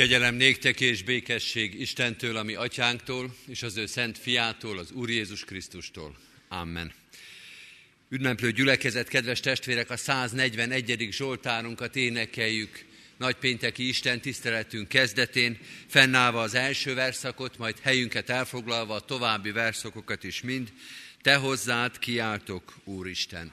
Kegyelem néktek és békesség Istentől, ami atyánktól, és az ő szent fiától, az Úr Jézus Krisztustól. Amen. Üdvemplő gyülekezet, kedves testvérek, a 141. Zsoltárunkat énekeljük nagypénteki Isten tiszteletünk kezdetén, fennállva az első verszakot, majd helyünket elfoglalva a további verszakokat is mind. Te hozzád kiáltok, Úristen!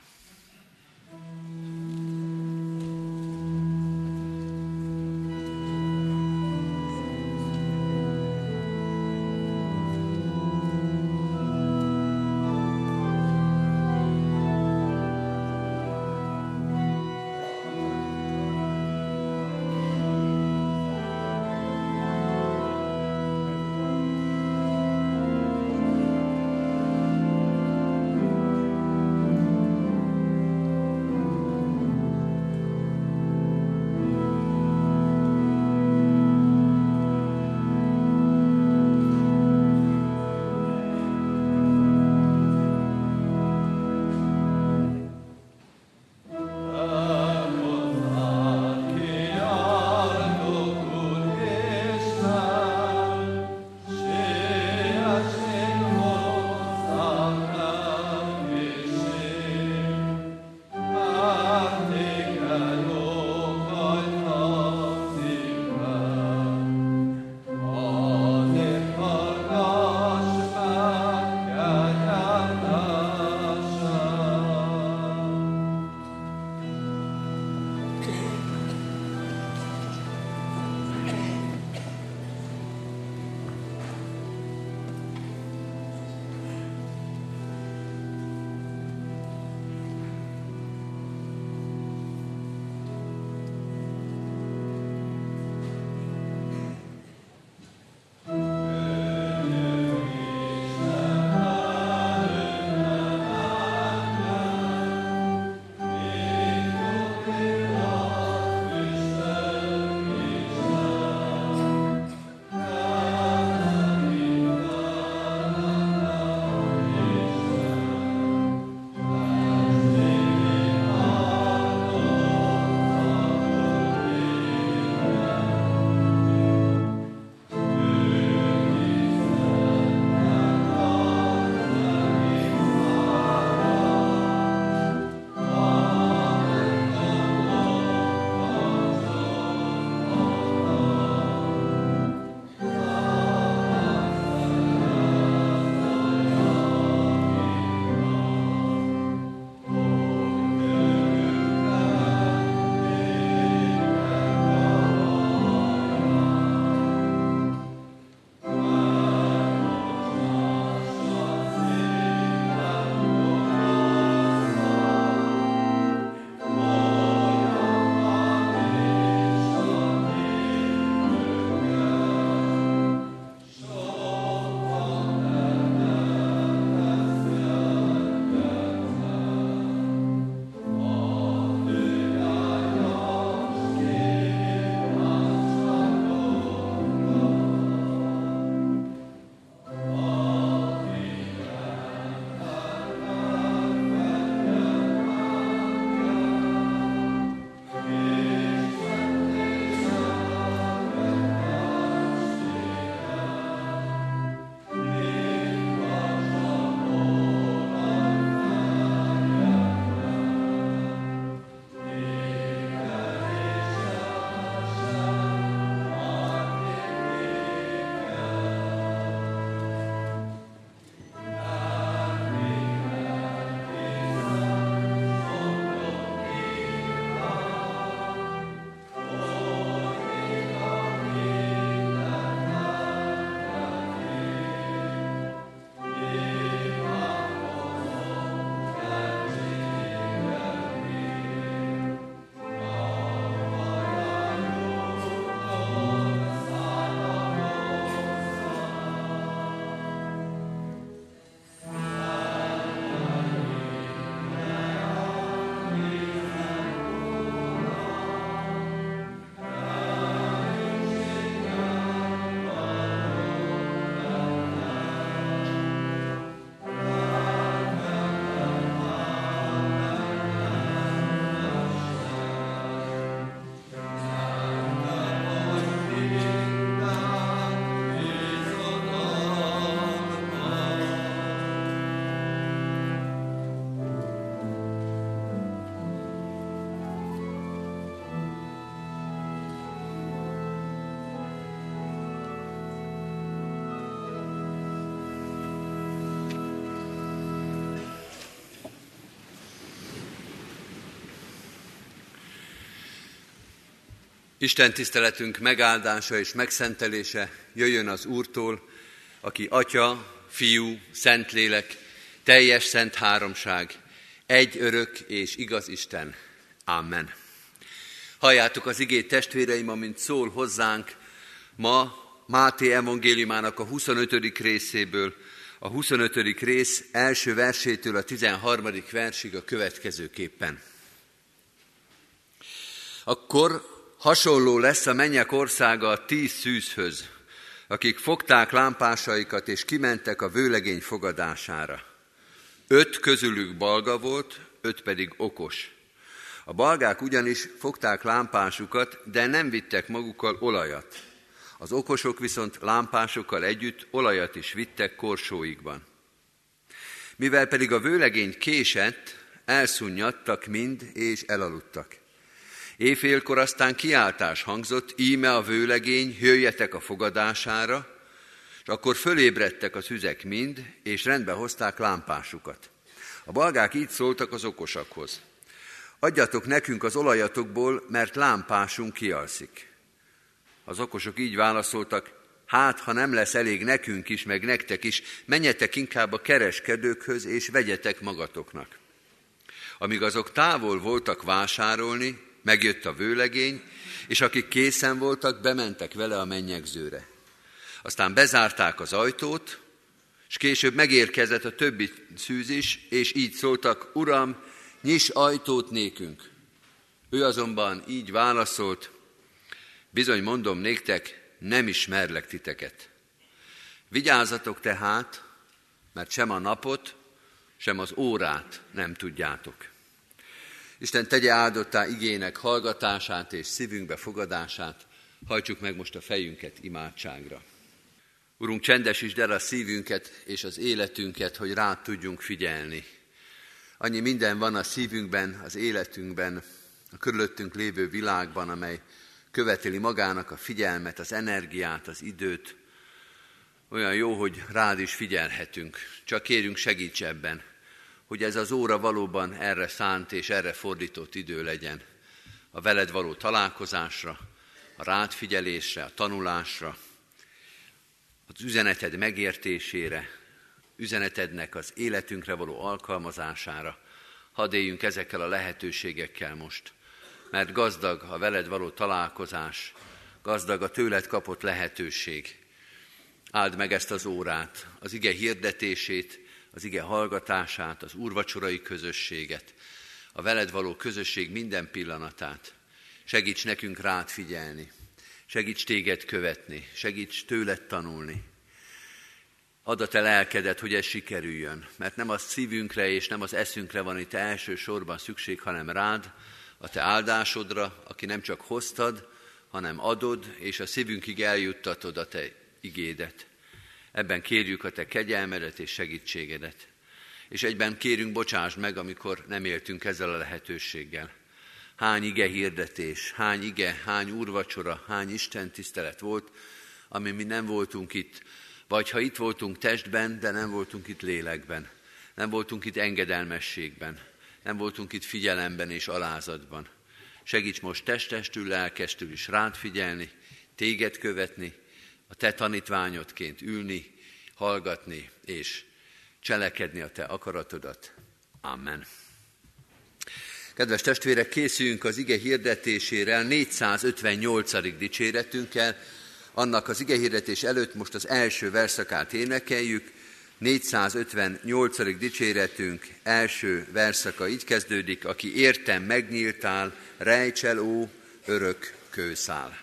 Isten tiszteletünk megáldása és megszentelése jöjjön az Úrtól, aki Atya, Fiú, Szentlélek, teljes szent háromság, egy örök és igaz Isten. Amen. Halljátok az igét testvéreim, amint szól hozzánk ma Máté evangéliumának a 25. részéből, a 25. rész első versétől a 13. versig a következőképpen. Akkor Hasonló lesz a mennyek országa a tíz szűzhöz, akik fogták lámpásaikat és kimentek a vőlegény fogadására. Öt közülük balga volt, öt pedig okos. A balgák ugyanis fogták lámpásukat, de nem vittek magukkal olajat. Az okosok viszont lámpásokkal együtt olajat is vittek korsóikban. Mivel pedig a vőlegény késett, elszunnyadtak mind és elaludtak. Éjfélkor aztán kiáltás hangzott, íme a vőlegény, jöjjetek a fogadására, és akkor fölébredtek az üzek mind, és rendbe hozták lámpásukat. A balgák így szóltak az okosakhoz. Adjatok nekünk az olajatokból, mert lámpásunk kialszik. Az okosok így válaszoltak, hát, ha nem lesz elég nekünk is, meg nektek is, menjetek inkább a kereskedőkhöz, és vegyetek magatoknak. Amíg azok távol voltak vásárolni, Megjött a vőlegény, és akik készen voltak, bementek vele a mennyegzőre. Aztán bezárták az ajtót, és később megérkezett a többi szűz is, és így szóltak, Uram, nyis ajtót nékünk. Ő azonban így válaszolt, bizony mondom néktek, nem ismerlek titeket. Vigyázzatok tehát, mert sem a napot, sem az órát nem tudjátok. Isten tegye áldottá igének hallgatását és szívünkbe fogadását, hajtsuk meg most a fejünket imádságra. Urunk, csendesítsd el a szívünket és az életünket, hogy rád tudjunk figyelni. Annyi minden van a szívünkben, az életünkben, a körülöttünk lévő világban, amely követeli magának a figyelmet, az energiát, az időt. Olyan jó, hogy rád is figyelhetünk. Csak kérünk segíts ebben hogy ez az óra valóban erre szánt és erre fordított idő legyen. A veled való találkozásra, a rád figyelésre, a tanulásra, az üzeneted megértésére, üzenetednek az életünkre való alkalmazására. Hadd éljünk ezekkel a lehetőségekkel most, mert gazdag a veled való találkozás, gazdag a tőled kapott lehetőség. Áld meg ezt az órát, az ige hirdetését, az ige hallgatását, az úrvacsorai közösséget, a veled való közösség minden pillanatát. Segíts nekünk rád figyelni, segíts téged követni, segíts tőled tanulni. Add a te lelkedet, hogy ez sikerüljön, mert nem a szívünkre és nem az eszünkre van itt elsősorban szükség, hanem rád, a te áldásodra, aki nem csak hoztad, hanem adod, és a szívünkig eljuttatod a te igédet. Ebben kérjük a Te kegyelmedet és segítségedet. És egyben kérünk, bocsáss meg, amikor nem éltünk ezzel a lehetőséggel. Hány ige hirdetés, hány ige, hány úrvacsora, hány Isten tisztelet volt, ami mi nem voltunk itt, vagy ha itt voltunk testben, de nem voltunk itt lélekben, nem voltunk itt engedelmességben, nem voltunk itt figyelemben és alázatban. Segíts most testestül, lelkestül is rád figyelni, téged követni, a te tanítványodként ülni, hallgatni és cselekedni a te akaratodat. Amen. Kedves testvérek, készüljünk az ige hirdetésére 458. dicséretünkkel. Annak az ige hirdetés előtt most az első verszakát énekeljük. 458. dicséretünk első verszaka így kezdődik, aki értem megnyíltál, rejtsel ó, örök kőszál.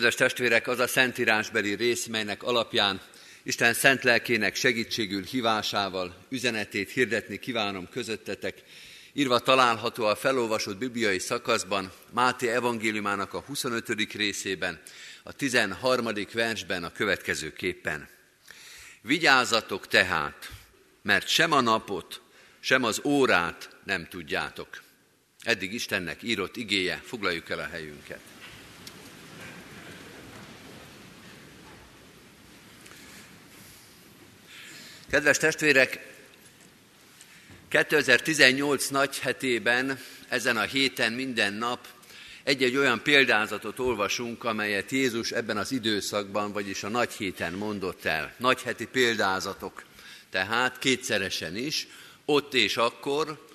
Kedves testvérek, az a szentírásbeli rész, melynek alapján Isten szent lelkének segítségül hívásával üzenetét hirdetni kívánom közöttetek, írva található a felolvasott bibliai szakaszban, Máté evangéliumának a 25. részében, a 13. versben a következő képpen. Vigyázzatok tehát, mert sem a napot, sem az órát nem tudjátok. Eddig Istennek írott igéje, foglaljuk el a helyünket. Kedves testvérek, 2018 nagy hetében, ezen a héten minden nap egy-egy olyan példázatot olvasunk, amelyet Jézus ebben az időszakban, vagyis a nagy héten mondott el. Nagy heti példázatok, tehát kétszeresen is, ott és akkor,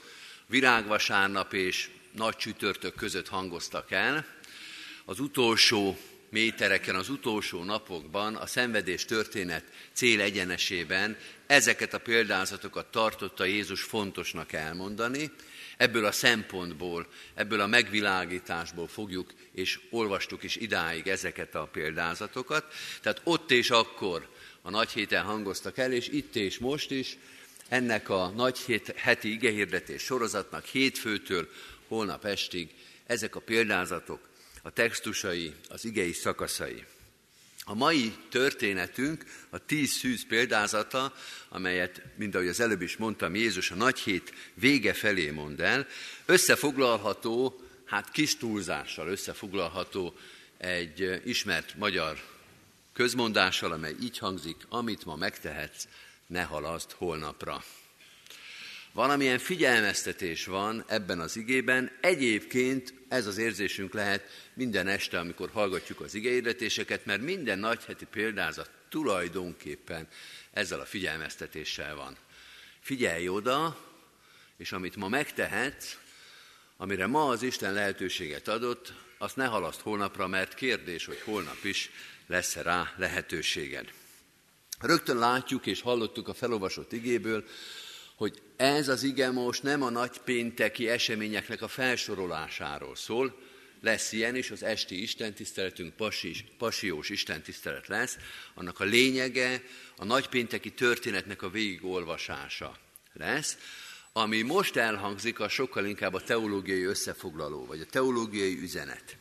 virágvasárnap és nagy csütörtök között hangoztak el. Az utolsó métereken, az utolsó napokban a szenvedés történet cél egyenesében ezeket a példázatokat tartotta Jézus fontosnak elmondani. Ebből a szempontból, ebből a megvilágításból fogjuk, és olvastuk is idáig ezeket a példázatokat. Tehát ott és akkor a nagy héten hangoztak el, és itt és most is ennek a nagy hét, heti igehirdetés sorozatnak hétfőtől holnap estig ezek a példázatok, a textusai, az igei szakaszai. A mai történetünk a tíz szűz példázata, amelyet, mint ahogy az előbb is mondtam, Jézus a nagy hét vége felé mond el, összefoglalható, hát kis túlzással összefoglalható egy ismert magyar közmondással, amely így hangzik, amit ma megtehetsz, ne halaszt holnapra. Valamilyen figyelmeztetés van ebben az igében. Egyébként ez az érzésünk lehet minden este, amikor hallgatjuk az igeirdetéseket, mert minden nagyheti példázat tulajdonképpen ezzel a figyelmeztetéssel van. Figyelj oda, és amit ma megtehetsz, amire ma az Isten lehetőséget adott, azt ne halaszt holnapra, mert kérdés, hogy holnap is lesz-e rá lehetőséged. Rögtön látjuk és hallottuk a felolvasott igéből, hogy ez az ige most nem a nagypénteki eseményeknek a felsorolásáról szól, lesz ilyen, és az esti istentiszteletünk pasi, pasiós istentisztelet lesz. Annak a lényege a nagypénteki történetnek a végigolvasása lesz, ami most elhangzik, a sokkal inkább a teológiai összefoglaló, vagy a teológiai üzenet.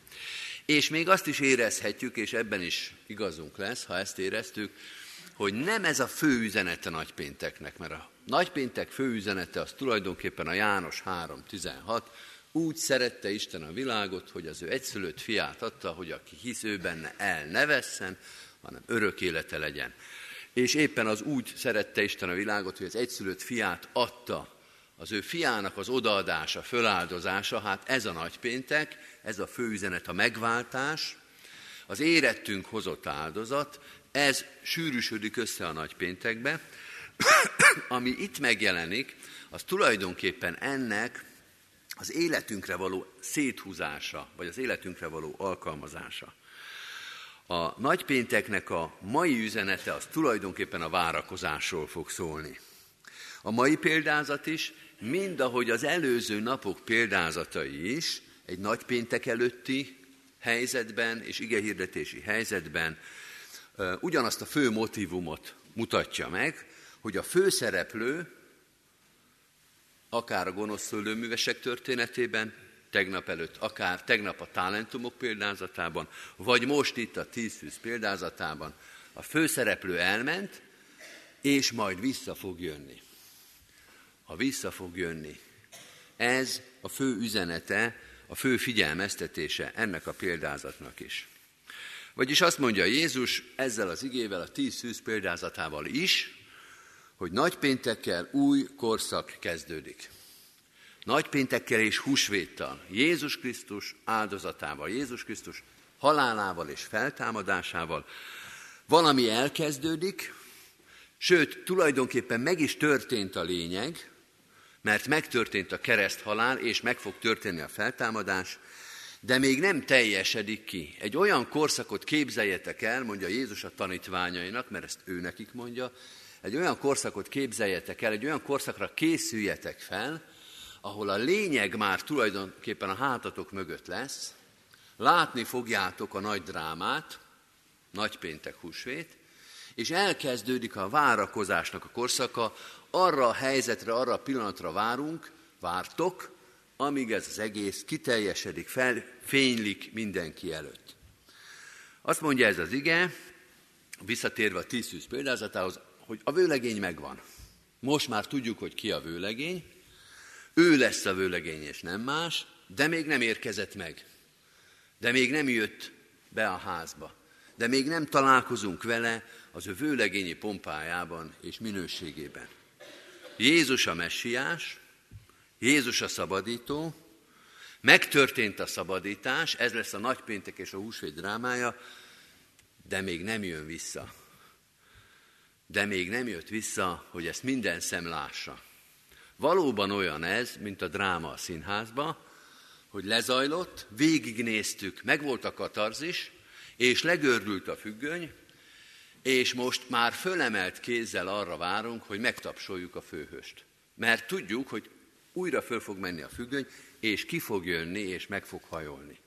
És még azt is érezhetjük, és ebben is igazunk lesz, ha ezt éreztük, hogy nem ez a fő üzenet a nagypénteknek, mert a nagypéntek fő üzenete az tulajdonképpen a János 3.16, úgy szerette Isten a világot, hogy az ő egyszülött fiát adta, hogy aki hisz ő benne el ne vesszen, hanem örök élete legyen. És éppen az úgy szerette Isten a világot, hogy az egyszülött fiát adta, az ő fiának az odaadása, föláldozása, hát ez a nagypéntek, ez a fő üzenet, a megváltás, az érettünk hozott áldozat, ez sűrűsödik össze a nagypéntekbe, ami itt megjelenik, az tulajdonképpen ennek az életünkre való széthúzása, vagy az életünkre való alkalmazása. A nagypénteknek a mai üzenete az tulajdonképpen a várakozásról fog szólni. A mai példázat is, mind ahogy az előző napok példázatai is, egy nagypéntek előtti helyzetben és igehirdetési helyzetben ugyanazt a fő motivumot mutatja meg, hogy a főszereplő, akár a gonosz szőlőművesek történetében, tegnap előtt, akár tegnap a talentumok példázatában, vagy most itt a tízfűz példázatában, a főszereplő elment, és majd vissza fog jönni. Ha vissza fog jönni. Ez a fő üzenete, a fő figyelmeztetése ennek a példázatnak is. Vagyis azt mondja Jézus ezzel az igével, a tíz szűz példázatával is, hogy nagypéntekkel új korszak kezdődik. Nagypéntekkel és húsvéttal, Jézus Krisztus áldozatával, Jézus Krisztus halálával és feltámadásával valami elkezdődik, sőt, tulajdonképpen meg is történt a lényeg, mert megtörtént a kereszt halál, és meg fog történni a feltámadás, de még nem teljesedik ki. Egy olyan korszakot képzeljetek el, mondja Jézus a tanítványainak, mert ezt ő nekik mondja, egy olyan korszakot képzeljetek el, egy olyan korszakra készüljetek fel, ahol a lényeg már tulajdonképpen a hátatok mögött lesz, Látni fogjátok a nagy drámát, nagypéntek húsvét, és elkezdődik a várakozásnak a korszaka, arra a helyzetre, arra a pillanatra várunk, vártok, amíg ez az egész kiteljesedik, fel, fénylik mindenki előtt. Azt mondja ez az ige, visszatérve a tízszűz példázatához, hogy a vőlegény megvan. Most már tudjuk, hogy ki a vőlegény, ő lesz a vőlegény és nem más, de még nem érkezett meg. De még nem jött be a házba. De még nem találkozunk vele az ő vőlegényi pompájában és minőségében. Jézus a messiás, Jézus a szabadító, megtörtént a szabadítás, ez lesz a nagypéntek és a húsvét drámája, de még nem jön vissza. De még nem jött vissza, hogy ezt minden szem lássa. Valóban olyan ez, mint a dráma a színházba, hogy lezajlott, végignéztük, megvolt a katarzis, és legördült a függöny, és most már fölemelt kézzel arra várunk, hogy megtapsoljuk a főhöst. Mert tudjuk, hogy újra föl fog menni a függöny, és ki fog jönni, és meg fog hajolni.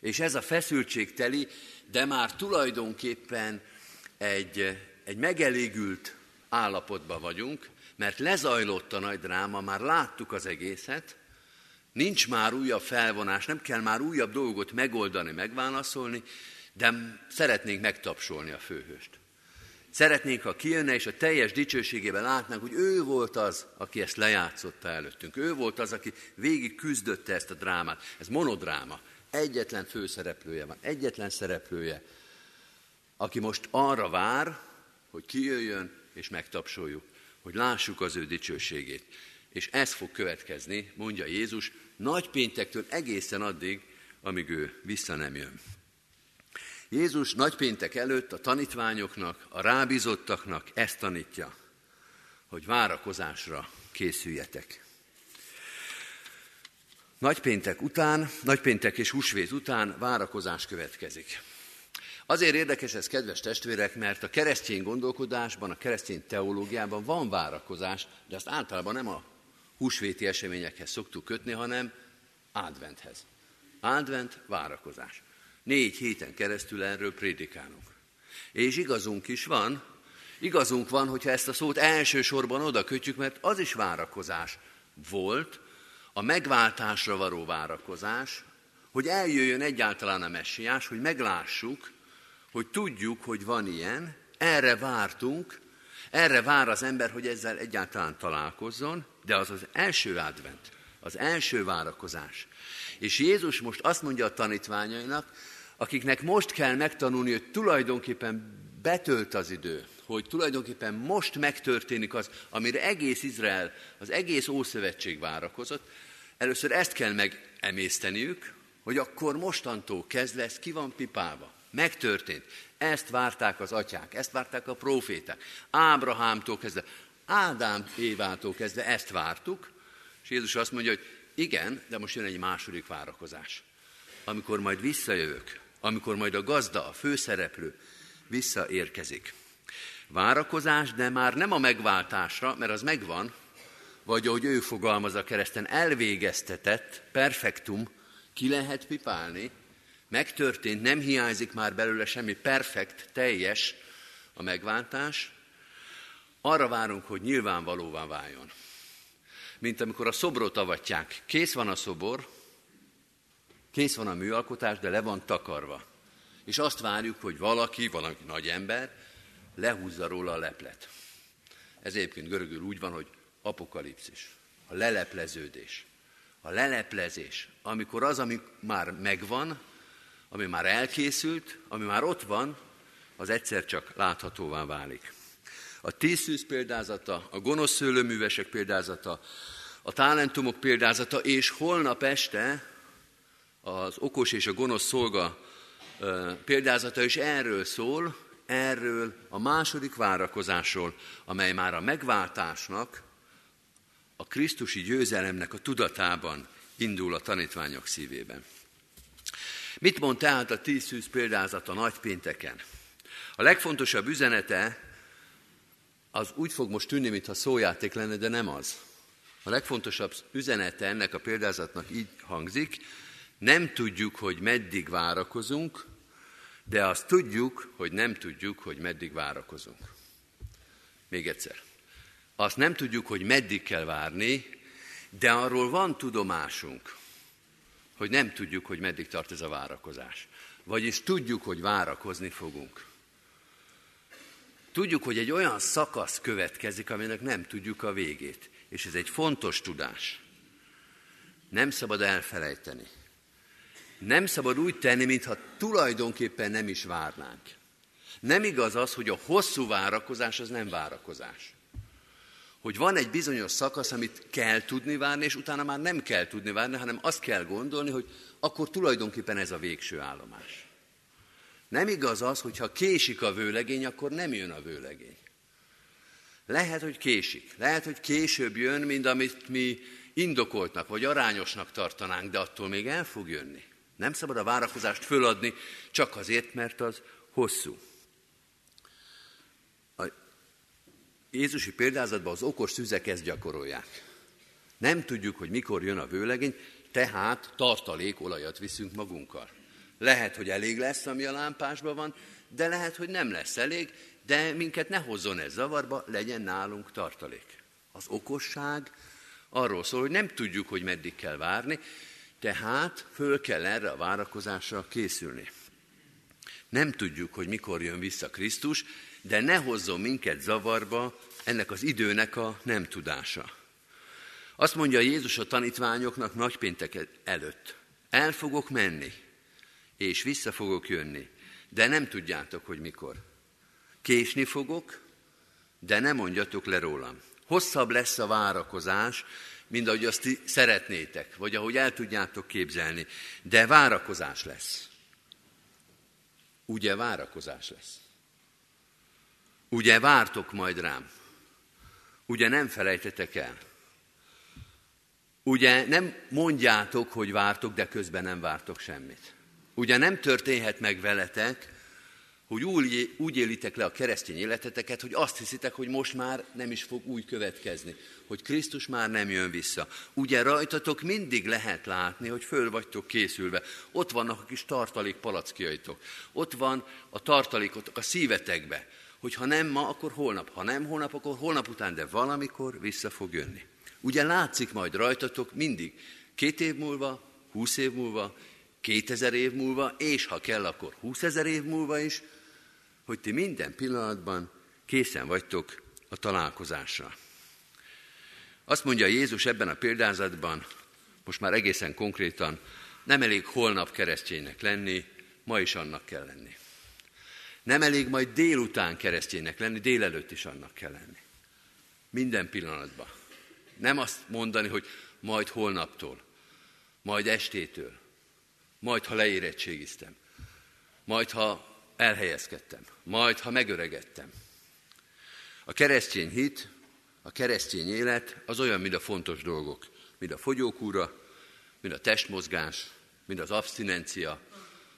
És ez a feszültségteli, de már tulajdonképpen egy, egy megelégült állapotban vagyunk, mert lezajlott a nagy dráma, már láttuk az egészet, nincs már újabb felvonás, nem kell már újabb dolgot megoldani, megválaszolni, de szeretnénk megtapsolni a főhőst. Szeretnénk, ha kijönne, és a teljes dicsőségében látnánk, hogy ő volt az, aki ezt lejátszotta előttünk. Ő volt az, aki végig küzdötte ezt a drámát. Ez monodráma. Egyetlen főszereplője van, egyetlen szereplője, aki most arra vár, hogy kijöjjön és megtapsoljuk, hogy lássuk az ő dicsőségét. És ez fog következni, mondja Jézus, nagy péntektől egészen addig, amíg ő vissza nem jön. Jézus nagypéntek előtt a tanítványoknak, a rábizottaknak ezt tanítja, hogy várakozásra készüljetek. Nagypéntek után, nagypéntek és húsvét után várakozás következik. Azért érdekes ez, kedves testvérek, mert a keresztény gondolkodásban, a keresztény teológiában van várakozás, de azt általában nem a húsvéti eseményekhez szoktuk kötni, hanem adventhez. Advent, várakozás. Négy héten keresztül erről prédikálunk. És igazunk is van, igazunk van, hogyha ezt a szót elsősorban oda kötjük, mert az is várakozás volt, a megváltásra való várakozás, hogy eljöjjön egyáltalán a messiás, hogy meglássuk, hogy tudjuk, hogy van ilyen, erre vártunk, erre vár az ember, hogy ezzel egyáltalán találkozzon, de az az első advent, az első várakozás. És Jézus most azt mondja a tanítványainak, akiknek most kell megtanulni, hogy tulajdonképpen betölt az idő, hogy tulajdonképpen most megtörténik az, amire egész Izrael, az egész Ószövetség várakozott, először ezt kell megemészteniük, hogy akkor mostantól kezdve ez ki van pipálva. Megtörtént. Ezt várták az atyák, ezt várták a proféták. Ábrahámtól kezdve, Ádám Évától kezdve ezt vártuk, és Jézus azt mondja, hogy igen, de most jön egy második várakozás. Amikor majd visszajövök, amikor majd a gazda, a főszereplő visszaérkezik. Várakozás, de már nem a megváltásra, mert az megvan, vagy ahogy ő fogalmaz a kereszten, elvégeztetett, perfektum, ki lehet pipálni, megtörtént, nem hiányzik már belőle semmi perfekt, teljes a megváltás, arra várunk, hogy nyilvánvalóvá váljon. Mint amikor a szobrot avatják. Kész van a szobor, Kész van a műalkotás, de le van takarva. És azt várjuk, hogy valaki, valaki nagy ember lehúzza róla a leplet. Ez egyébként görögül úgy van, hogy apokalipszis, a lelepleződés. A leleplezés, amikor az, ami már megvan, ami már elkészült, ami már ott van, az egyszer csak láthatóvá válik. A tízszűz példázata, a gonosz szőlőművesek példázata, a talentumok példázata, és holnap este az okos és a gonosz szolga példázata is erről szól, erről a második várakozásról, amely már a megváltásnak, a Krisztusi győzelemnek a tudatában indul a tanítványok szívében. Mit mond tehát a tíz szűz példázat a nagypénteken? A legfontosabb üzenete az úgy fog most tűnni, mintha szójáték lenne, de nem az. A legfontosabb üzenete ennek a példázatnak így hangzik, Nem tudjuk, hogy meddig várakozunk, de azt tudjuk, hogy nem tudjuk, hogy meddig várakozunk. Még egyszer. Azt nem tudjuk, hogy meddig kell várni, de arról van tudomásunk, hogy nem tudjuk, hogy meddig tart ez a várakozás. Vagyis tudjuk, hogy várakozni fogunk. Tudjuk, hogy egy olyan szakasz következik, aminek nem tudjuk a végét. És ez egy fontos tudás. Nem szabad elfelejteni. Nem szabad úgy tenni, mintha tulajdonképpen nem is várnánk. Nem igaz az, hogy a hosszú várakozás az nem várakozás. Hogy van egy bizonyos szakasz, amit kell tudni várni, és utána már nem kell tudni várni, hanem azt kell gondolni, hogy akkor tulajdonképpen ez a végső állomás. Nem igaz az, hogy ha késik a vőlegény, akkor nem jön a vőlegény. Lehet, hogy késik. Lehet, hogy később jön, mint amit mi indokoltnak vagy arányosnak tartanánk, de attól még el fog jönni. Nem szabad a várakozást föladni csak azért, mert az hosszú. A Jézusi példázatban az okos szüzek ezt gyakorolják. Nem tudjuk, hogy mikor jön a vőlegény, tehát tartalékolajat viszünk magunkkal. Lehet, hogy elég lesz, ami a lámpásban van, de lehet, hogy nem lesz elég, de minket ne hozzon ez zavarba, legyen nálunk tartalék. Az okosság arról szól, hogy nem tudjuk, hogy meddig kell várni, tehát föl kell erre a várakozásra készülni. Nem tudjuk, hogy mikor jön vissza Krisztus, de ne hozzon minket zavarba ennek az időnek a nem tudása. Azt mondja Jézus a tanítványoknak nagypéntek előtt. El fogok menni, és vissza fogok jönni, de nem tudjátok, hogy mikor. Késni fogok, de nem mondjatok le rólam. Hosszabb lesz a várakozás, mint ahogy azt szeretnétek, vagy ahogy el tudjátok képzelni, de várakozás lesz. Ugye várakozás lesz? Ugye vártok majd rám? Ugye nem felejtetek el? Ugye nem mondjátok, hogy vártok, de közben nem vártok semmit? Ugye nem történhet meg veletek, hogy úgy, úgy élitek le a keresztény életeteket, hogy azt hiszitek, hogy most már nem is fog úgy következni, hogy Krisztus már nem jön vissza. Ugye rajtatok mindig lehet látni, hogy föl vagytok készülve. Ott vannak a kis tartalék palackjaitok. Ott van a tartalékotok a szívetekbe, hogy ha nem ma, akkor holnap. Ha nem holnap, akkor holnap után, de valamikor vissza fog jönni. Ugye látszik majd rajtatok mindig, két év múlva, húsz év múlva, kétezer év múlva, és ha kell, akkor húszezer év múlva is, hogy ti minden pillanatban készen vagytok a találkozásra. Azt mondja Jézus ebben a példázatban, most már egészen konkrétan, nem elég holnap kereszténynek lenni, ma is annak kell lenni. Nem elég majd délután kereszténynek lenni, délelőtt is annak kell lenni. Minden pillanatban. Nem azt mondani, hogy majd holnaptól, majd estétől, majd ha leérettségiztem, majd ha elhelyezkedtem, majd ha megöregedtem. A keresztény hit, a keresztény élet az olyan, mint a fontos dolgok, mint a fogyókúra, mint a testmozgás, mint az abstinencia.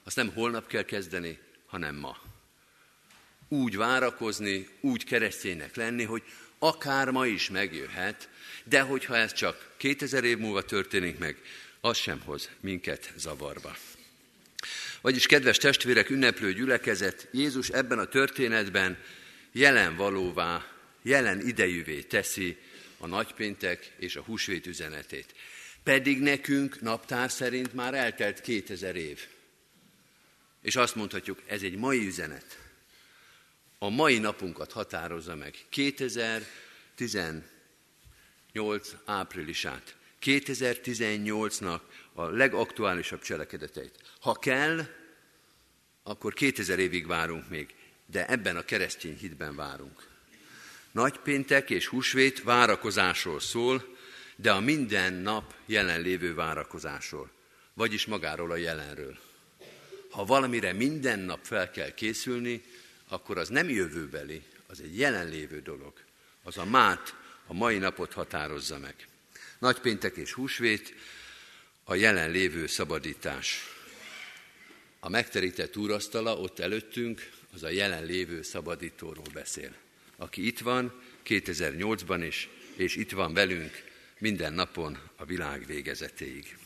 Azt nem holnap kell kezdeni, hanem ma. Úgy várakozni, úgy kereszténynek lenni, hogy akár ma is megjöhet, de hogyha ez csak 2000 év múlva történik meg, az sem hoz minket zavarba. Vagyis, kedves testvérek, ünneplő gyülekezet, Jézus ebben a történetben jelen valóvá, jelen idejűvé teszi a nagypéntek és a húsvét üzenetét. Pedig nekünk naptár szerint már eltelt 2000 év. És azt mondhatjuk, ez egy mai üzenet. A mai napunkat határozza meg. 2018 áprilisát. 2018-nak a legaktuálisabb cselekedeteit. Ha kell, akkor 2000 évig várunk még, de ebben a keresztény hitben várunk. Nagypéntek és húsvét várakozásról szól, de a minden nap jelenlévő várakozásról, vagyis magáról a jelenről. Ha valamire minden nap fel kell készülni, akkor az nem jövőbeli, az egy jelenlévő dolog. Az a mát, a mai napot határozza meg. Nagypéntek és húsvét, a jelenlévő szabadítás. A megterített úrasztala ott előttünk, az a jelenlévő szabadítóról beszél, aki itt van 2008-ban is, és itt van velünk minden napon a világ végezetéig.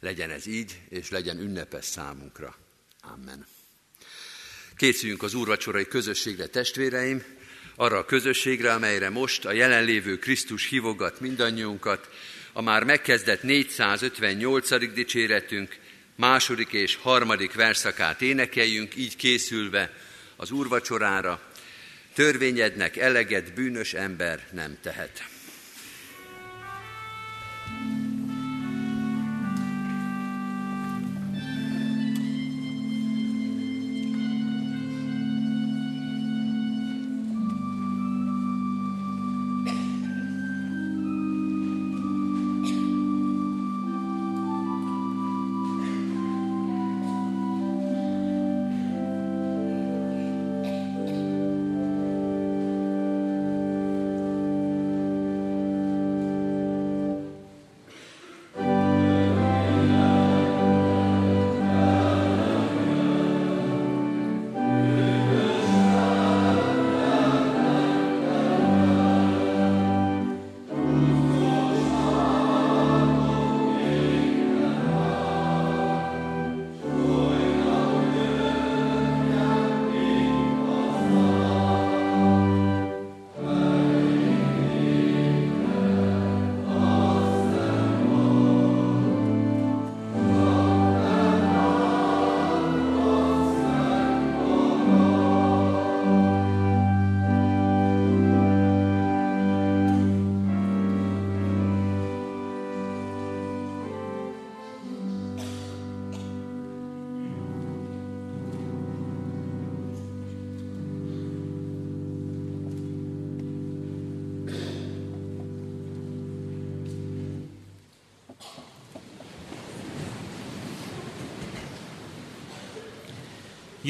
Legyen ez így, és legyen ünnepes számunkra. Amen. Készüljünk az úrvacsorai közösségre, testvéreim, arra a közösségre, amelyre most a jelenlévő Krisztus hívogat mindannyiunkat, a már megkezdett 458. dicséretünk második és harmadik verszakát énekeljünk, így készülve az úrvacsorára. Törvényednek eleget bűnös ember nem tehet.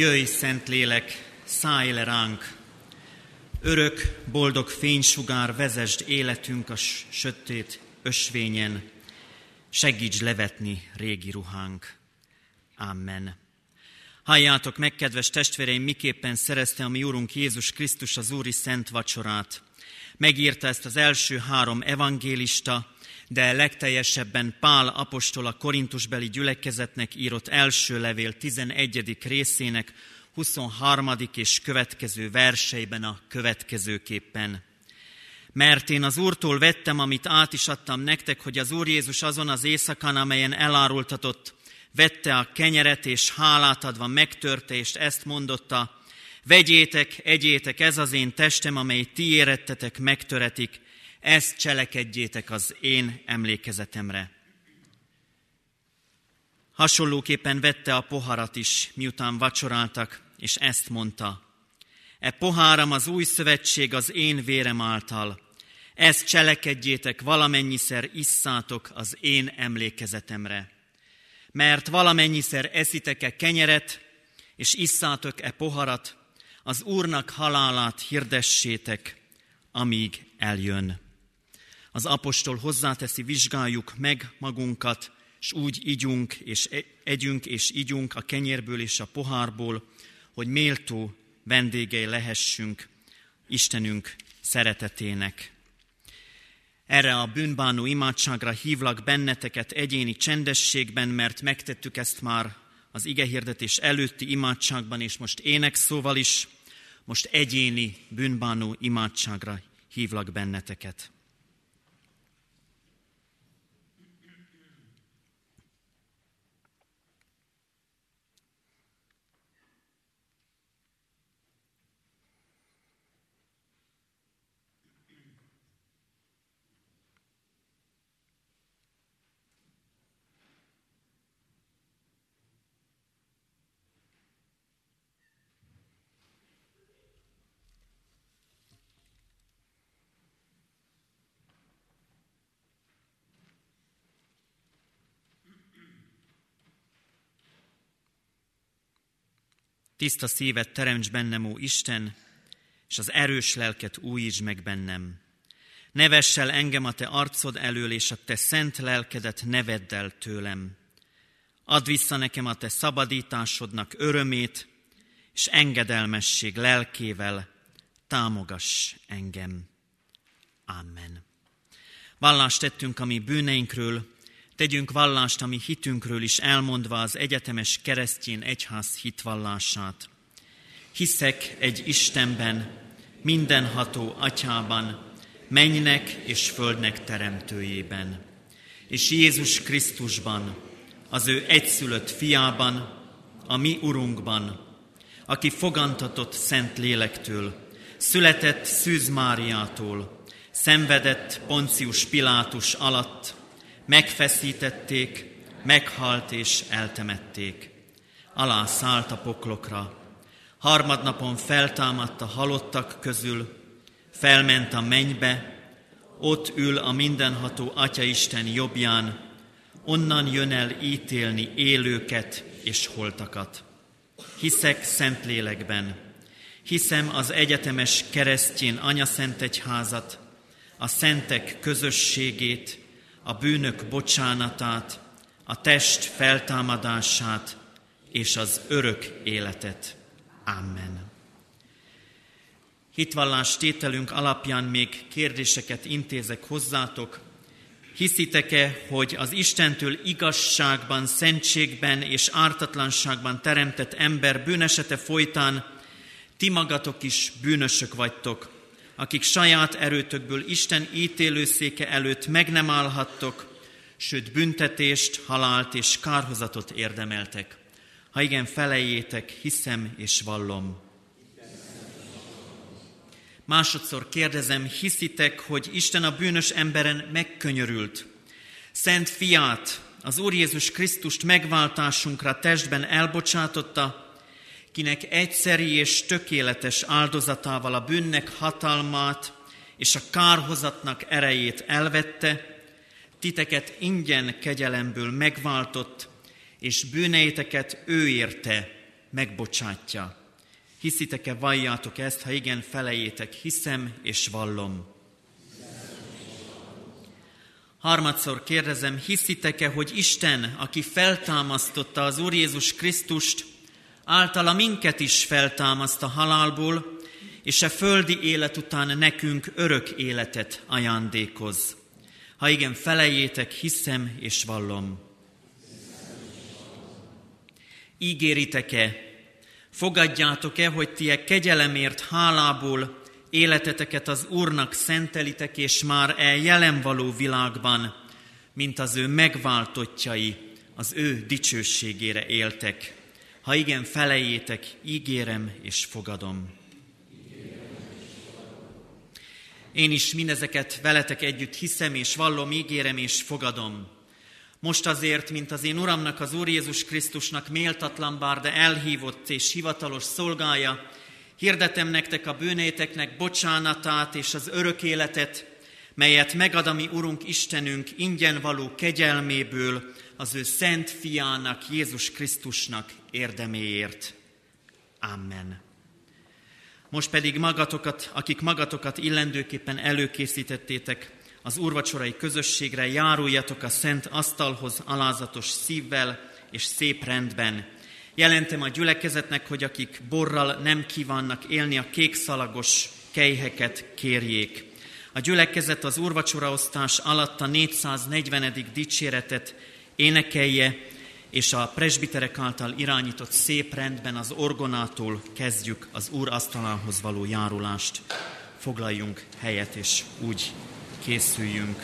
Jöjj, Szent Lélek, szállj le ránk! Örök, boldog fénysugár vezesd életünk a sötét ösvényen, segíts levetni régi ruhánk. Amen. Halljátok meg, kedves testvéreim, miképpen szerezte a mi Úrunk Jézus Krisztus az Úri Szent Vacsorát. Megírta ezt az első három evangélista, de legteljesebben Pál apostol a korintusbeli gyülekezetnek írott első levél 11. részének 23. és következő verseiben a következőképpen. Mert én az Úrtól vettem, amit át is adtam nektek, hogy az Úr Jézus azon az éjszakán, amelyen elárultatott, vette a kenyeret, és hálát adva megtörte, és ezt mondotta, vegyétek, egyétek, ez az én testem, amely ti érettetek, megtöretik, ezt cselekedjétek az én emlékezetemre. Hasonlóképpen vette a poharat is, miután vacsoráltak, és ezt mondta. E poháram az új szövetség az én vérem által. Ezt cselekedjétek, valamennyiszer isszátok az én emlékezetemre. Mert valamennyiszer eszitek-e kenyeret, és isszátok-e poharat, az Úrnak halálát hirdessétek, amíg eljön. Az apostol hozzáteszi, vizsgáljuk meg magunkat, és úgy ígyunk, és együnk, és ígyunk a kenyérből és a pohárból, hogy méltó vendégei lehessünk Istenünk szeretetének. Erre a bűnbánó imádságra hívlak benneteket egyéni csendességben, mert megtettük ezt már az igehirdetés előtti imádságban, és most ének szóval is, most egyéni bűnbánó imádságra hívlak benneteket. Tiszta szívet teremts bennem, ó Isten, és az erős lelket újítsd meg bennem. Ne vess el engem a te arcod elől, és a te szent lelkedet ne vedd el tőlem. Add vissza nekem a te szabadításodnak örömét, és engedelmesség lelkével támogass engem. Amen. Vallást tettünk a mi bűneinkről, Tegyünk vallást a mi hitünkről is elmondva az egyetemes keresztjén egyház hitvallását. Hiszek egy Istenben, mindenható atyában, mennynek és földnek teremtőjében, és Jézus Krisztusban, az ő egyszülött fiában, a mi Urunkban, aki fogantatott Szent Lélektől, született Szűz Máriától, szenvedett Poncius Pilátus alatt, megfeszítették, meghalt és eltemették. Alá szállt a poklokra, harmadnapon feltámadt a halottak közül, felment a mennybe, ott ül a mindenható Atya Isten jobbján, onnan jön el ítélni élőket és holtakat. Hiszek Szentlélekben, hiszem az egyetemes keresztjén Anyaszent Egyházat, a szentek közösségét, a bűnök bocsánatát, a test feltámadását és az örök életet. Amen. Hitvallás tételünk alapján még kérdéseket intézek hozzátok. Hiszitek-e, hogy az Istentől igazságban, szentségben és ártatlanságban teremtett ember bűnesete folytán ti magatok is bűnösök vagytok, akik saját erőtökből Isten ítélőszéke előtt meg nem állhattok, sőt büntetést, halált és kárhozatot érdemeltek. Ha igen, felejétek, hiszem és vallom. Másodszor kérdezem, hiszitek, hogy Isten a bűnös emberen megkönyörült. Szent fiát, az Úr Jézus Krisztust megváltásunkra testben elbocsátotta, kinek egyszeri és tökéletes áldozatával a bűnnek hatalmát és a kárhozatnak erejét elvette, titeket ingyen kegyelemből megváltott, és bűneiteket ő érte, megbocsátja. Hiszitek-e, valljátok ezt, ha igen, felejétek, hiszem és vallom. Harmadszor kérdezem, hiszitek-e, hogy Isten, aki feltámasztotta az Úr Jézus Krisztust, általa minket is feltámaszt a halálból, és a földi élet után nekünk örök életet ajándékoz. Ha igen, felejétek, hiszem és vallom. Ígéritek-e, fogadjátok-e, hogy ti e kegyelemért hálából életeteket az Úrnak szentelitek, és már e jelen való világban, mint az ő megváltottjai, az ő dicsőségére éltek. Ha igen, felejétek, ígérem és fogadom. Én is mindezeket veletek együtt hiszem és vallom, ígérem és fogadom. Most azért, mint az én Uramnak, az Úr Jézus Krisztusnak méltatlan bár, de elhívott és hivatalos szolgája, hirdetem nektek a bűnéteknek bocsánatát és az örök életet, melyet megad a mi Urunk Istenünk ingyen való kegyelméből, az ő szent fiának, Jézus Krisztusnak érdeméért. Amen. Most pedig magatokat, akik magatokat illendőképpen előkészítettétek az úrvacsorai közösségre, járuljatok a szent asztalhoz alázatos szívvel és szép rendben. Jelentem a gyülekezetnek, hogy akik borral nem kívánnak élni, a kékszalagos kejheket kérjék. A gyülekezet az úrvacsoraosztás alatt a 440. dicséretet énekelje, és a presbiterek által irányított szép rendben az orgonától kezdjük az Úr asztalához való járulást. Foglaljunk helyet, és úgy készüljünk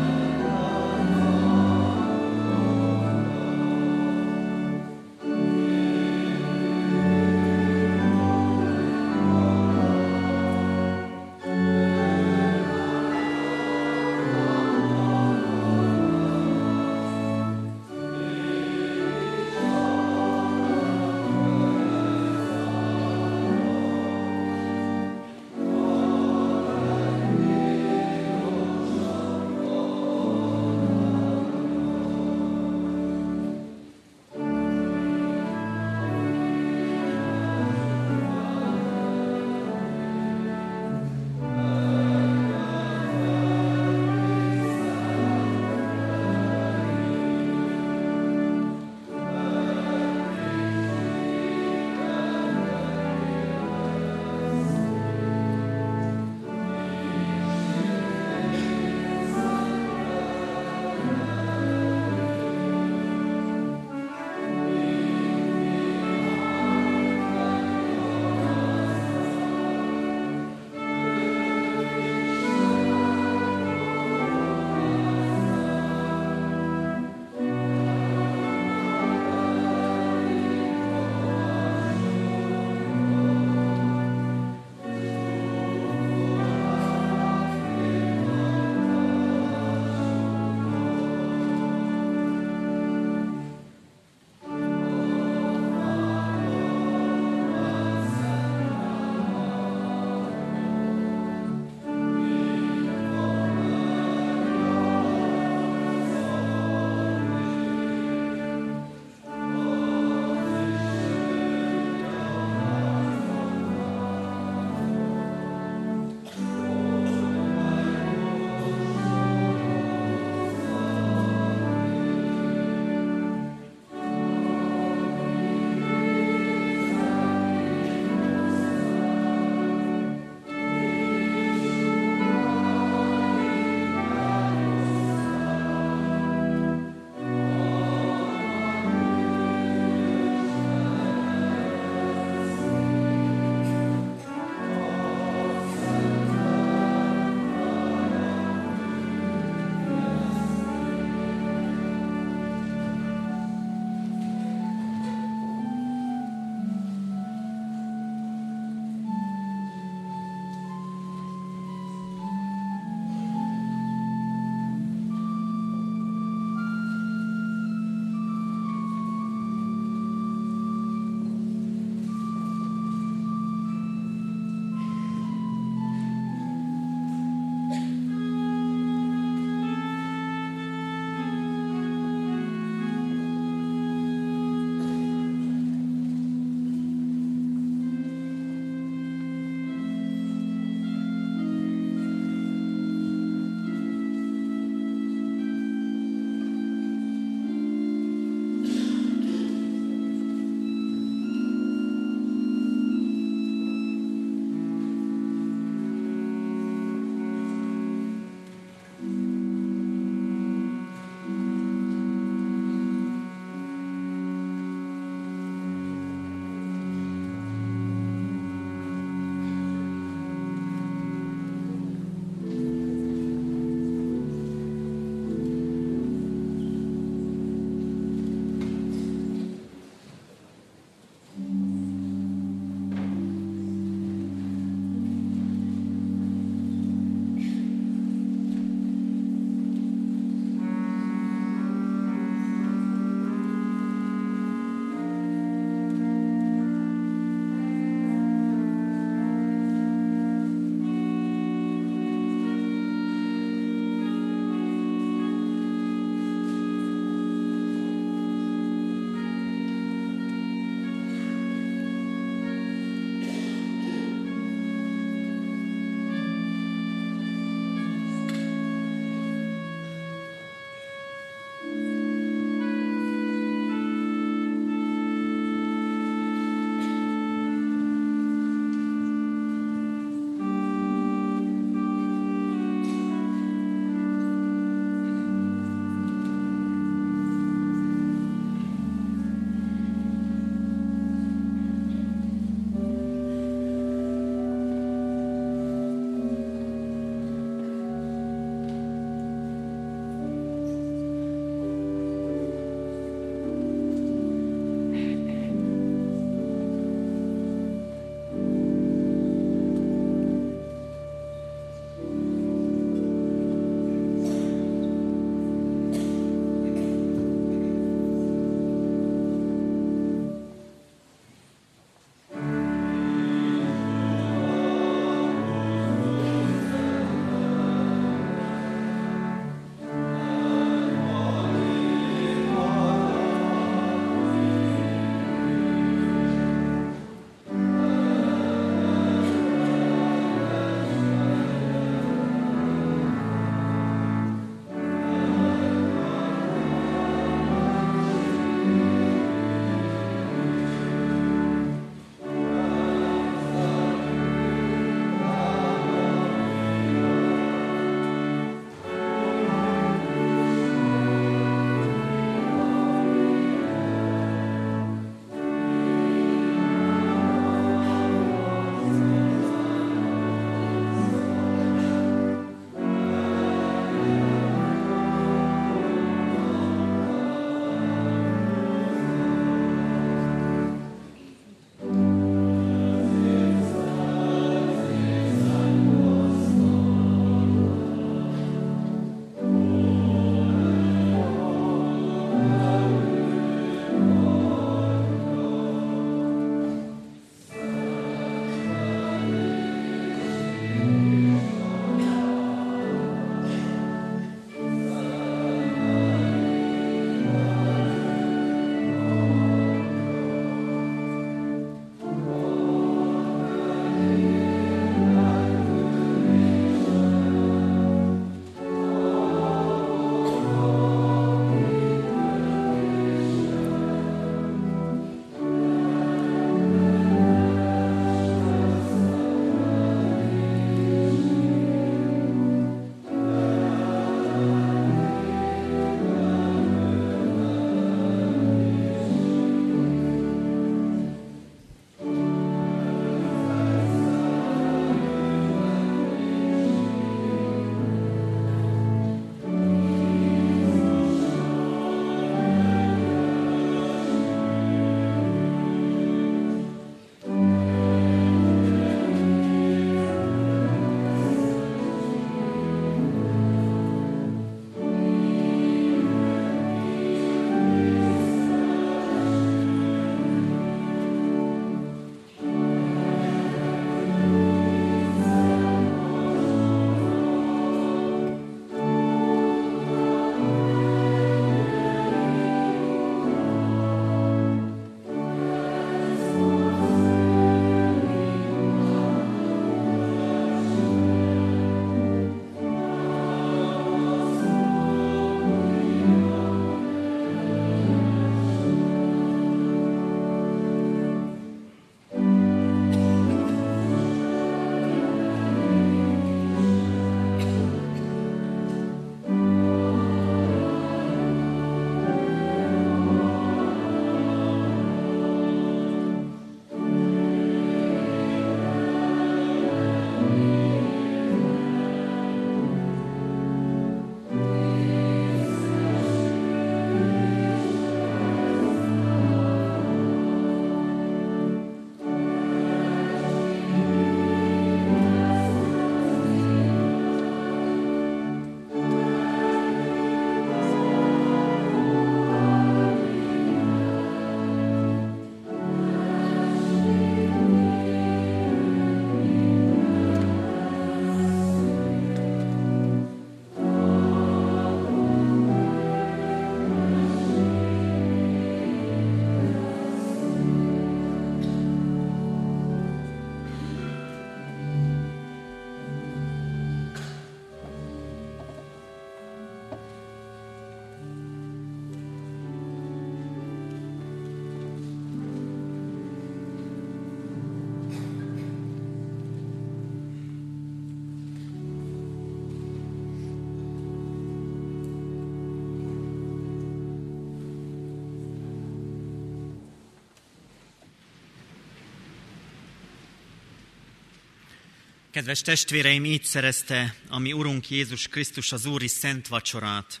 Kedves testvéreim, így szerezte a mi Urunk Jézus Krisztus az Úri Szent Vacsorát.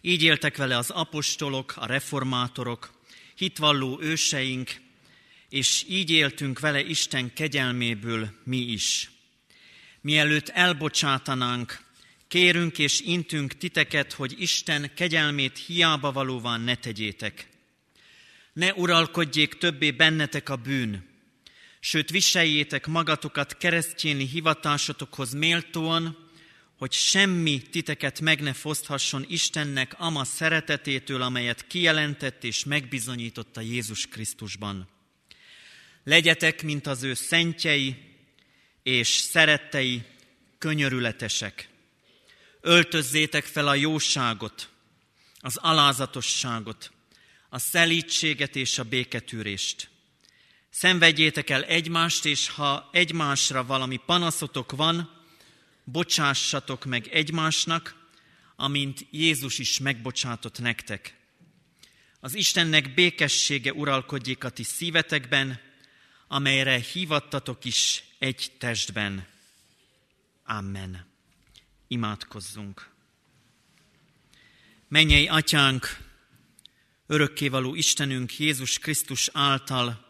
Így éltek vele az apostolok, a reformátorok, hitvalló őseink, és így éltünk vele Isten kegyelméből mi is. Mielőtt elbocsátanánk, kérünk és intünk titeket, hogy Isten kegyelmét hiába valóvá ne tegyétek. Ne uralkodjék többé bennetek a bűn, sőt viseljétek magatokat keresztjéni hivatásotokhoz méltóan, hogy semmi titeket meg ne foszthasson Istennek ama szeretetétől, amelyet kijelentett és megbizonyított a Jézus Krisztusban. Legyetek, mint az ő szentjei és szerettei, könyörületesek. Öltözzétek fel a jóságot, az alázatosságot, a szelítséget és a béketűrést. Szenvedjétek el egymást, és ha egymásra valami panaszotok van, bocsássatok meg egymásnak, amint Jézus is megbocsátott nektek. Az Istennek békessége uralkodjék a ti szívetekben, amelyre hívattatok is egy testben. Amen. Imádkozzunk. Mennyei atyánk, örökkévaló Istenünk Jézus Krisztus által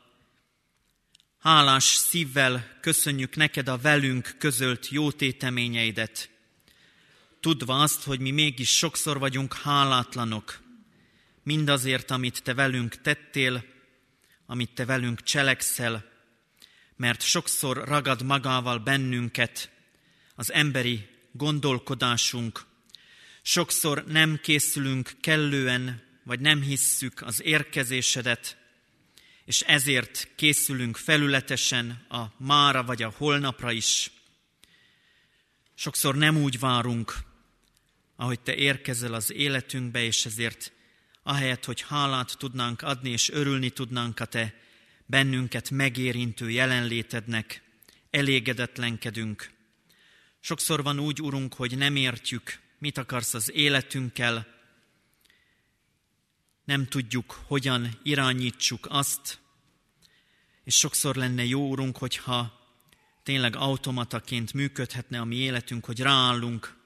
Hálás szívvel köszönjük neked a velünk közölt jó téteményeidet, tudva azt, hogy mi mégis sokszor vagyunk hálátlanok, mindazért, amit te velünk tettél, amit te velünk cselekszel, mert sokszor ragad magával bennünket az emberi gondolkodásunk, sokszor nem készülünk kellően, vagy nem hisszük az érkezésedet, és ezért készülünk felületesen a mára vagy a holnapra is. Sokszor nem úgy várunk, ahogy Te érkezel az életünkbe, és ezért ahelyett, hogy hálát tudnánk adni, és örülni tudnánk a Te bennünket megérintő jelenlétednek, elégedetlenkedünk. Sokszor van úgy, Urunk, hogy nem értjük, mit akarsz az életünkkel, nem tudjuk, hogyan irányítsuk azt, és sokszor lenne jó, Urunk, hogyha tényleg automataként működhetne a mi életünk, hogy ráállunk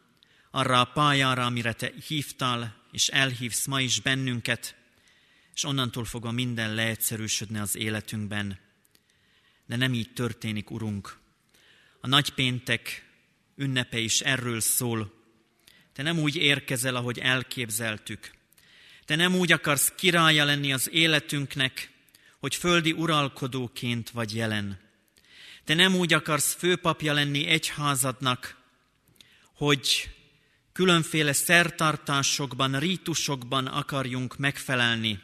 arra a pályára, amire Te hívtál, és elhívsz ma is bennünket, és onnantól fogva minden leegyszerűsödne az életünkben. De nem így történik, Urunk. A nagypéntek ünnepe is erről szól. Te nem úgy érkezel, ahogy elképzeltük. Te nem úgy akarsz királya lenni az életünknek, hogy földi uralkodóként vagy jelen. Te nem úgy akarsz főpapja lenni egyházadnak, hogy különféle szertartásokban, rítusokban akarjunk megfelelni.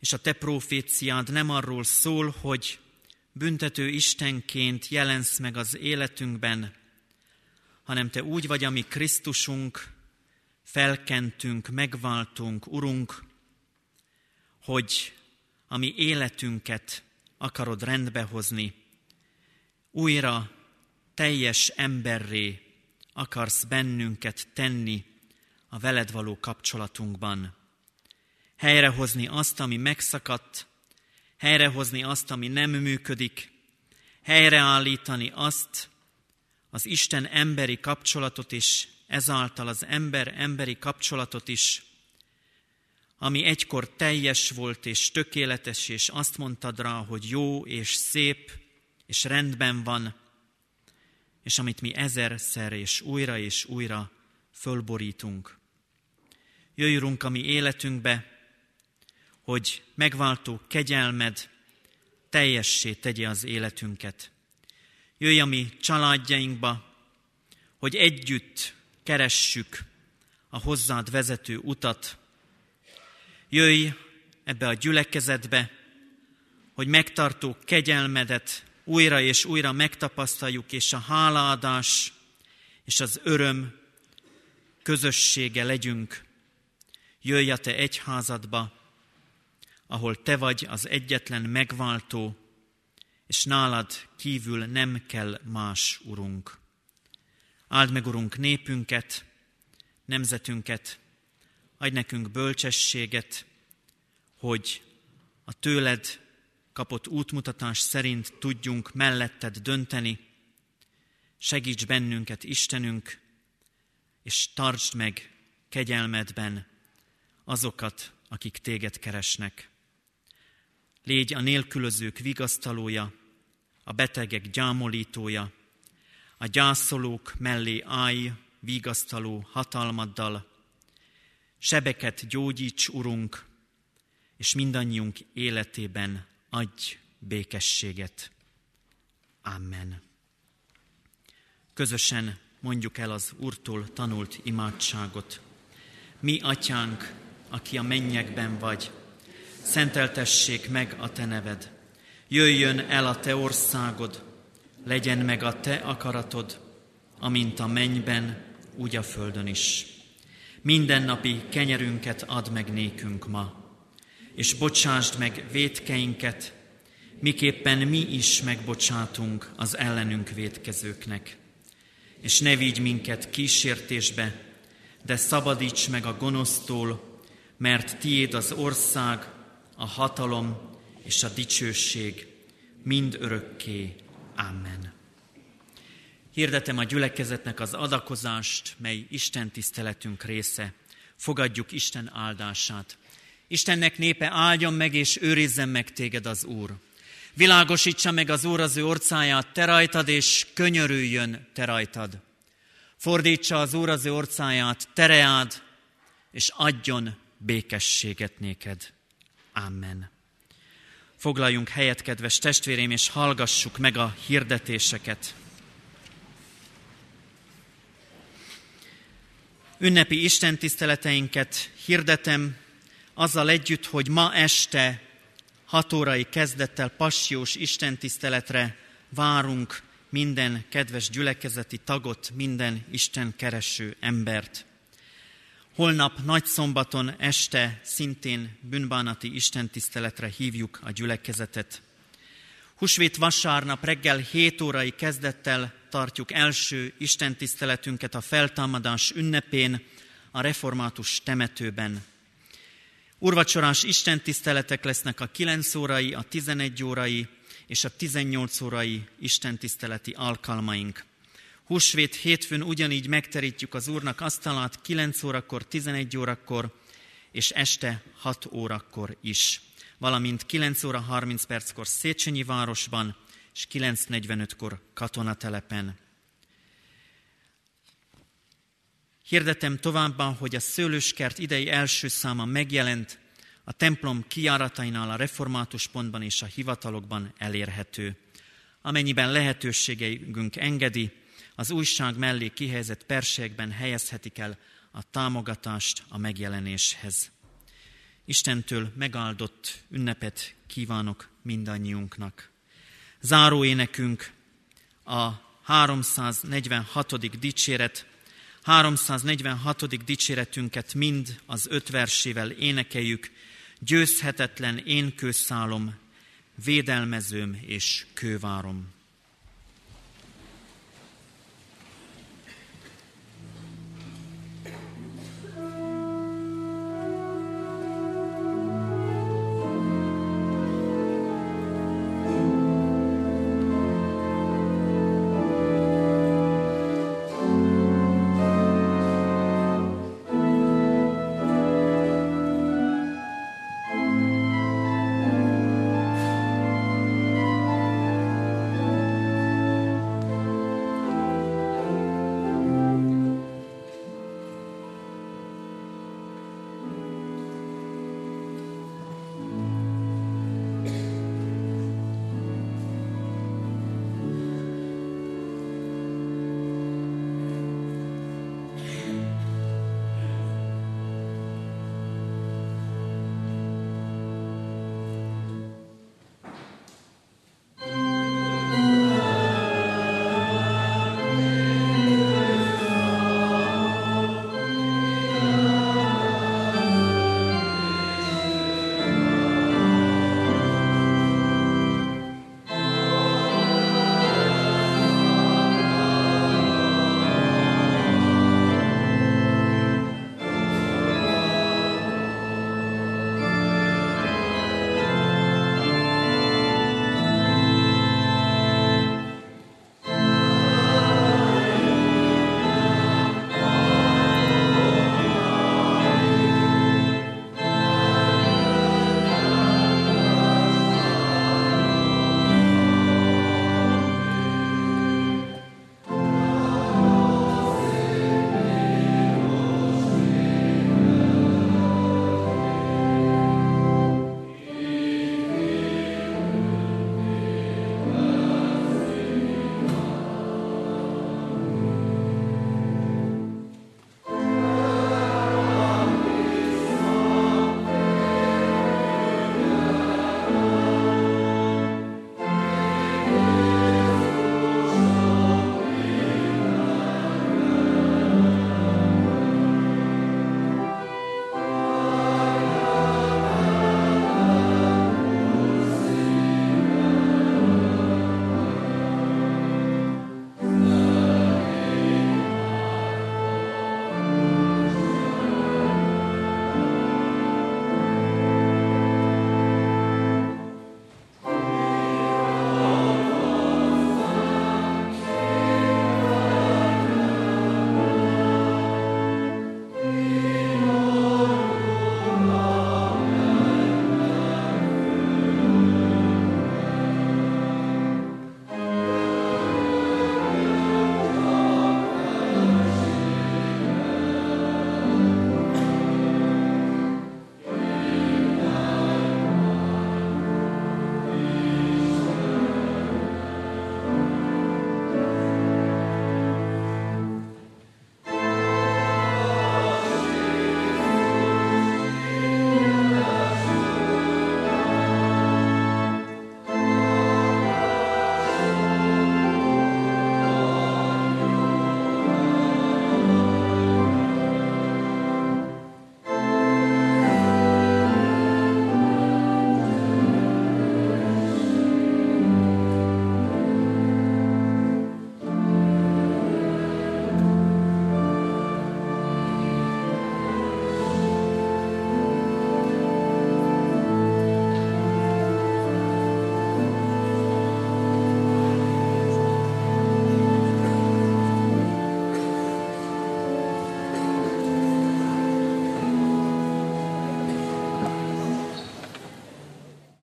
És a te proféciád nem arról szól, hogy büntető Istenként jelensz meg az életünkben, hanem te úgy vagy, ami Krisztusunk, felkentünk, megváltunk, Urunk, hogy a mi életünket akarod rendbehozni, újra teljes emberré akarsz bennünket tenni a veled való kapcsolatunkban. Helyrehozni azt, ami megszakadt, helyrehozni azt, ami nem működik, helyreállítani azt, az Isten emberi kapcsolatot is, ezáltal az ember emberi kapcsolatot is, ami egykor teljes volt és tökéletes, és azt mondtad rá, hogy jó és szép és rendben van, és amit mi ezerszer és újra és újra fölborítunk. Jöjj, Urunk, a mi életünkbe, hogy megváltó kegyelmed teljessé tegye az életünket. Jöjj a mi családjainkba, hogy együtt keressük a hozzád vezető utat, Jöjj ebbe a gyülekezetbe, hogy megtartó kegyelmedet újra és újra megtapasztaljuk, és a hálaadás és az öröm közössége legyünk. Jöjj a te egyházadba, ahol te vagy az egyetlen megváltó, és nálad kívül nem kell más, Urunk. Áld meg, Urunk, népünket, nemzetünket, adj nekünk bölcsességet, hogy a tőled kapott útmutatás szerint tudjunk melletted dönteni, Segíts bennünket, Istenünk, és tartsd meg kegyelmedben azokat, akik téged keresnek. Légy a nélkülözők vigasztalója, a betegek gyámolítója, a gyászolók mellé állj vigasztaló hatalmaddal, sebeket gyógyíts, Urunk, és mindannyiunk életében adj békességet. Amen. Közösen mondjuk el az Úrtól tanult imádságot. Mi, Atyánk, aki a mennyekben vagy, szenteltessék meg a Te neved. Jöjjön el a Te országod, legyen meg a Te akaratod, amint a mennyben, úgy a földön is. Mindennapi kenyerünket add meg nékünk ma, és bocsásd meg vétkeinket, miképpen mi is megbocsátunk az ellenünk vétkezőknek. És ne vigy minket kísértésbe, de szabadíts meg a gonosztól, mert tiéd az ország, a hatalom és a dicsőség mind örökké. Amen. Hirdetem a gyülekezetnek az adakozást, mely Isten tiszteletünk része. Fogadjuk Isten áldását. Istennek népe áldjon meg és őrizzen meg téged az Úr. Világosítsa meg az Úr az ő orcáját te rajtad, és könyörüljön te rajtad. Fordítsa az Úr az ő orcáját tereád, és adjon békességet néked. Amen. Foglaljunk helyet, kedves testvérém, és hallgassuk meg a hirdetéseket. Ünnepi istentiszteleteinket hirdetem azzal együtt, hogy ma este hat órai kezdettel passiós istentiszteletre várunk minden kedves gyülekezeti tagot, minden Isten kereső embert. Holnap nagy szombaton este szintén bűnbánati istentiszteletre hívjuk a gyülekezetet. Husvét vasárnap reggel 7 órai kezdettel tartjuk első istentiszteletünket a feltámadás ünnepén, a református temetőben. Urvacsorás istentiszteletek lesznek a 9 órai, a 11 órai és a 18 órai istentiszteleti alkalmaink. Húsvét hétfőn ugyanígy megterítjük az Úrnak asztalát 9 órakor, 11 órakor és este 6 órakor is. Valamint 9 óra 30 perckor Széchenyi városban és 9.45-kor katonatelepen. Hirdetem továbbá, hogy a szőlőskert idei első száma megjelent, a templom kiáratainál a református pontban és a hivatalokban elérhető. Amennyiben lehetőségünk engedi, az újság mellé kihelyezett perségben helyezhetik el a támogatást a megjelenéshez. Istentől megáldott ünnepet kívánok mindannyiunknak. Záró énekünk a 346. dicséret, 346. dicséretünket mind az öt versével énekeljük, győzhetetlen én kőszálom, védelmezőm és kővárom.